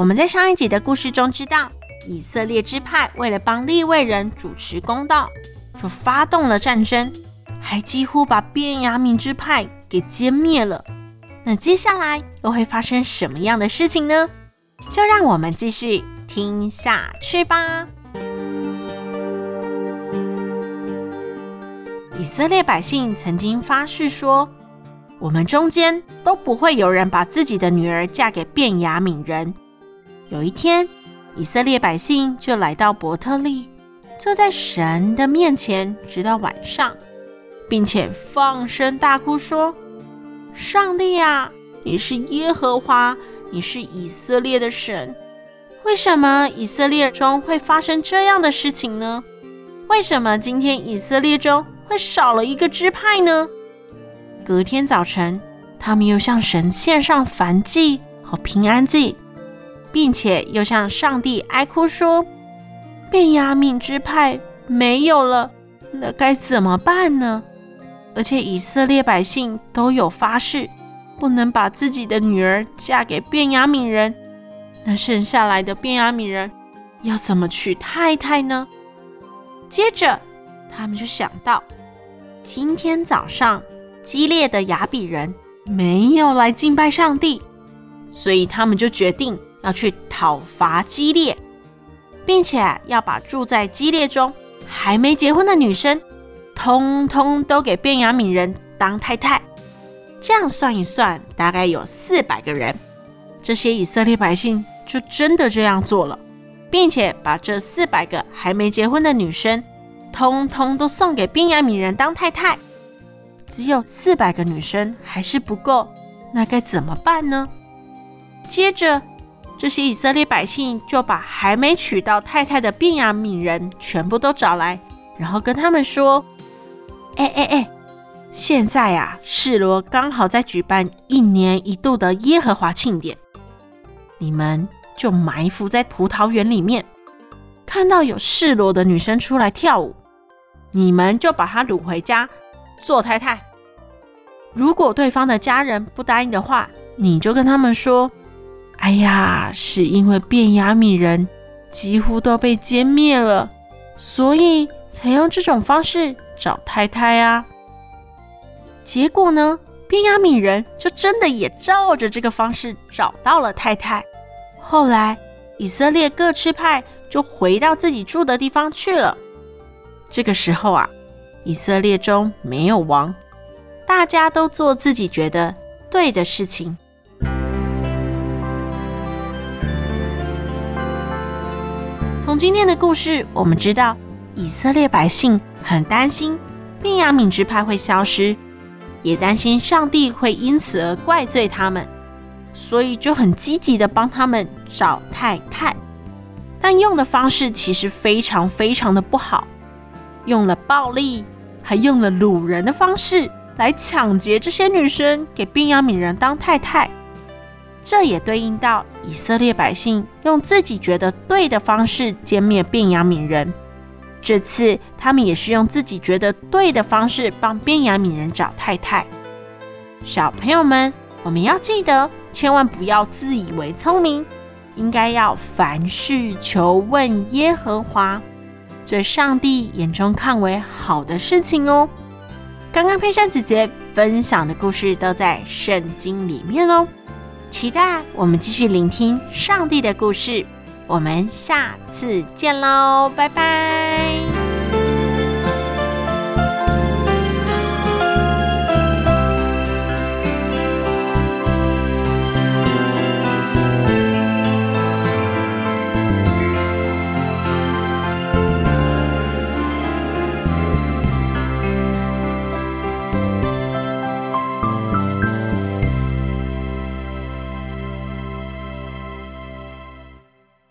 我们在上一集的故事中知道，以色列支派为了帮利未人主持公道，就发动了战争，还几乎把便雅悯支派给歼灭了。那接下来又会发生什么样的事情呢？就让我们继续听下去吧。以色列百姓曾经发誓说：“我们中间都不会有人把自己的女儿嫁给便雅悯人。”有一天，以色列百姓就来到伯特利，坐在神的面前，直到晚上，并且放声大哭说：“上帝啊，你是耶和华，你是以色列的神，为什么以色列中会发生这样的事情呢？为什么今天以色列中会少了一个支派呢？”隔天早晨，他们又向神献上燔祭和平安祭。并且又向上帝哀哭说：“便雅悯支派没有了，那该怎么办呢？而且以色列百姓都有发誓，不能把自己的女儿嫁给便雅悯人。那剩下来的便雅悯人要怎么娶太太呢？”接着，他们就想到，今天早上激烈的亚比人没有来敬拜上帝，所以他们就决定。要去讨伐基列，并且要把住在基列中还没结婚的女生，通通都给便雅悯人当太太。这样算一算，大概有四百个人。这些以色列百姓就真的这样做了，并且把这四百个还没结婚的女生，通通都送给便雅悯人当太太。只有四百个女生还是不够，那该怎么办呢？接着。这些以色列百姓就把还没娶到太太的便雅悯人全部都找来，然后跟他们说：“哎哎哎，现在啊，示罗刚好在举办一年一度的耶和华庆典，你们就埋伏在葡萄园里面，看到有示罗的女生出来跳舞，你们就把她掳回家做太太。如果对方的家人不答应的话，你就跟他们说。”哎呀，是因为便雅悯人几乎都被歼灭了，所以才用这种方式找太太啊。结果呢，便雅悯人就真的也照着这个方式找到了太太。后来，以色列各支派就回到自己住的地方去了。这个时候啊，以色列中没有王，大家都做自己觉得对的事情。从今天的故事，我们知道以色列百姓很担心便雅悯支派会消失，也担心上帝会因此而怪罪他们，所以就很积极的帮他们找太太。但用的方式其实非常非常的不好，用了暴力，还用了掳人的方式来抢劫这些女生，给便雅悯人当太太。这也对应到以色列百姓用自己觉得对的方式歼灭便雅悯人。这次他们也是用自己觉得对的方式帮便雅悯人找太太。小朋友们，我们要记得，千万不要自以为聪明，应该要凡事求问耶和华，这上帝眼中看为好的事情哦。刚刚佩珊姐姐分享的故事都在圣经里面哦。期待我们继续聆听上帝的故事，我们下次见喽，拜拜。